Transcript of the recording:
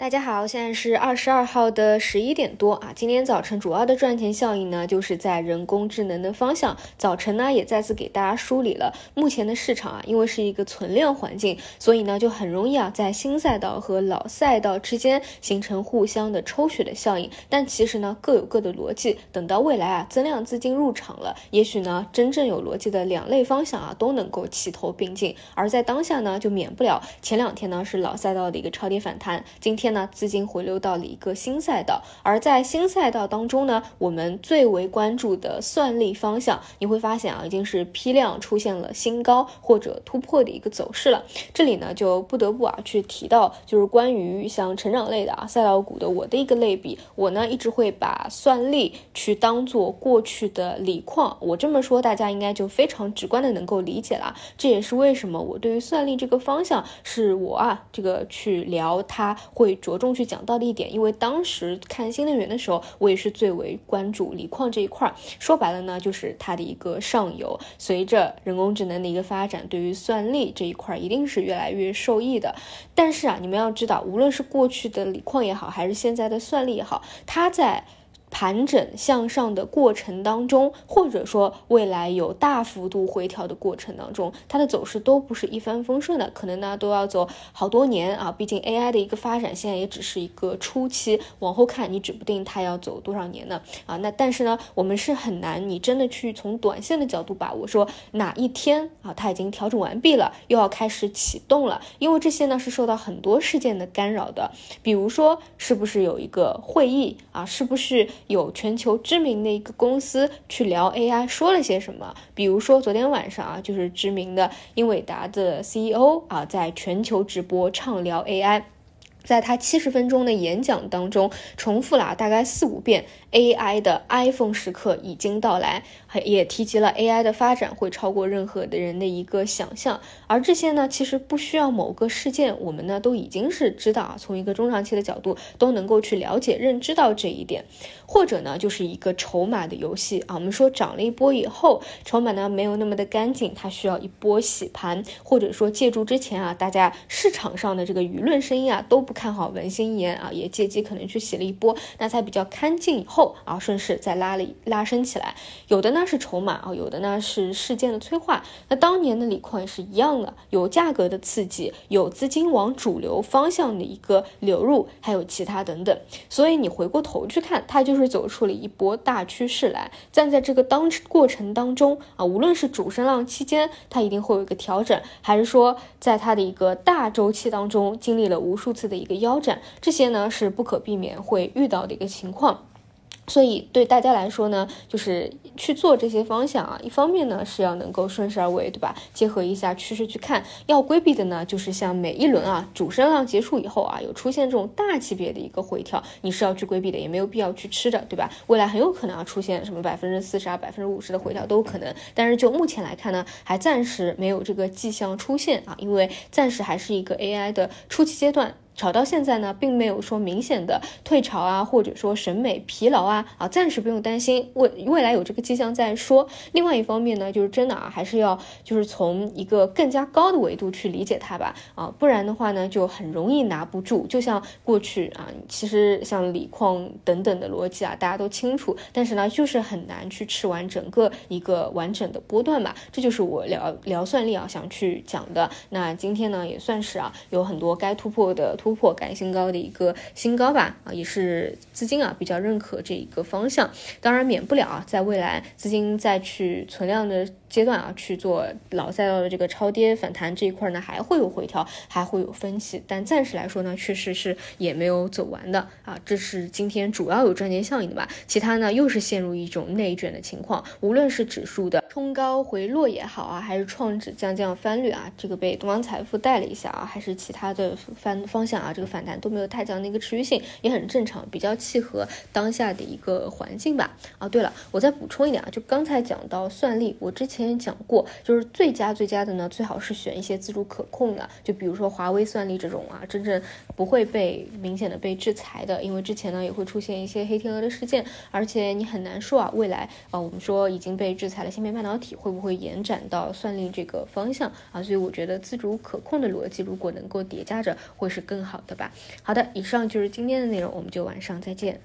大家好，现在是二十二号的十一点多啊。今天早晨主要的赚钱效应呢，就是在人工智能的方向。早晨呢，也再次给大家梳理了目前的市场啊，因为是一个存量环境，所以呢，就很容易啊，在新赛道和老赛道之间形成互相的抽血的效应。但其实呢，各有各的逻辑。等到未来啊，增量资金入场了，也许呢，真正有逻辑的两类方向啊，都能够齐头并进。而在当下呢，就免不了前两天呢是老赛道的一个超跌反弹，今天。那资金回流到了一个新赛道，而在新赛道当中呢，我们最为关注的算力方向，你会发现啊，已经是批量出现了新高或者突破的一个走势了。这里呢，就不得不啊去提到，就是关于像成长类的啊赛道股的我的一个类比，我呢一直会把算力去当做过去的锂矿。我这么说，大家应该就非常直观的能够理解了。这也是为什么我对于算力这个方向，是我啊这个去聊它会。着重去讲到的一点，因为当时看新能源的时候，我也是最为关注锂矿这一块儿。说白了呢，就是它的一个上游。随着人工智能的一个发展，对于算力这一块儿一定是越来越受益的。但是啊，你们要知道，无论是过去的锂矿也好，还是现在的算力也好，它在盘整向上的过程当中，或者说未来有大幅度回调的过程当中，它的走势都不是一帆风顺的，可能呢都要走好多年啊。毕竟 AI 的一个发展现在也只是一个初期，往后看你指不定它要走多少年呢啊。那但是呢，我们是很难你真的去从短线的角度把握说哪一天啊它已经调整完毕了，又要开始启动了，因为这些呢是受到很多事件的干扰的，比如说是不是有一个会议啊，是不是？有全球知名的一个公司去聊 AI，说了些什么？比如说昨天晚上啊，就是知名的英伟达的 CEO 啊，在全球直播畅聊 AI。在他七十分钟的演讲当中，重复了大概四五遍 AI 的 iPhone 时刻已经到来，也提及了 AI 的发展会超过任何的人的一个想象。而这些呢，其实不需要某个事件，我们呢都已经是知道啊，从一个中长期的角度都能够去了解、认知到这一点。或者呢，就是一个筹码的游戏啊。我们说涨了一波以后，筹码呢没有那么的干净，它需要一波洗盘，或者说借助之前啊，大家市场上的这个舆论声音啊都不。看好文心一言啊，也借机可能去洗了一波，那才比较干净以后啊，顺势再拉了拉升起来。有的呢是筹码啊，有的呢是事件的催化。那当年的锂矿也是一样的，有价格的刺激，有资金往主流方向的一个流入，还有其他等等。所以你回过头去看，它就是走出了一波大趋势来。站在这个当过程当中啊，无论是主升浪期间，它一定会有一个调整，还是说在它的一个大周期当中经历了无数次的一。一个腰斩，这些呢是不可避免会遇到的一个情况。所以对大家来说呢，就是去做这些方向啊，一方面呢是要能够顺势而为，对吧？结合一下趋势去看，要规避的呢，就是像每一轮啊主升浪结束以后啊，有出现这种大级别的一个回调，你是要去规避的，也没有必要去吃的，对吧？未来很有可能要出现什么百分之四十啊、百分之五十的回调都有可能，但是就目前来看呢，还暂时没有这个迹象出现啊，因为暂时还是一个 AI 的初期阶段。炒到现在呢，并没有说明显的退潮啊，或者说审美疲劳啊，啊，暂时不用担心，未未来有这个迹象再说。另外一方面呢，就是真的啊，还是要就是从一个更加高的维度去理解它吧，啊，不然的话呢，就很容易拿不住。就像过去啊，其实像锂矿等等的逻辑啊，大家都清楚，但是呢，就是很难去吃完整个一个完整的波段吧。这就是我聊聊算力啊，想去讲的。那今天呢，也算是啊，有很多该突破的突。突破改新高的一个新高吧，啊，也是资金啊比较认可这一个方向。当然免不了啊，在未来资金再去存量的阶段啊，去做老赛道的这个超跌反弹这一块呢，还会有回调，还会有分歧。但暂时来说呢，确实是也没有走完的啊。这是今天主要有赚钱效应的吧？其他呢又是陷入一种内卷的情况。无论是指数的冲高回落也好啊，还是创指降降翻绿啊，这个被东方财富带了一下啊，还是其他的翻方向。啊，这个反弹都没有太强的一个持续性，也很正常，比较契合当下的一个环境吧。啊，对了，我再补充一点啊，就刚才讲到算力，我之前。也讲过，就是最佳最佳的呢，最好是选一些自主可控的，就比如说华为算力这种啊，真正不会被明显的被制裁的，因为之前呢也会出现一些黑天鹅的事件，而且你很难说啊，未来啊我们说已经被制裁了芯片半导体会不会延展到算力这个方向啊？所以我觉得自主可控的逻辑如果能够叠加着，会是更更好的吧。好的，以上就是今天的内容，我们就晚上再见。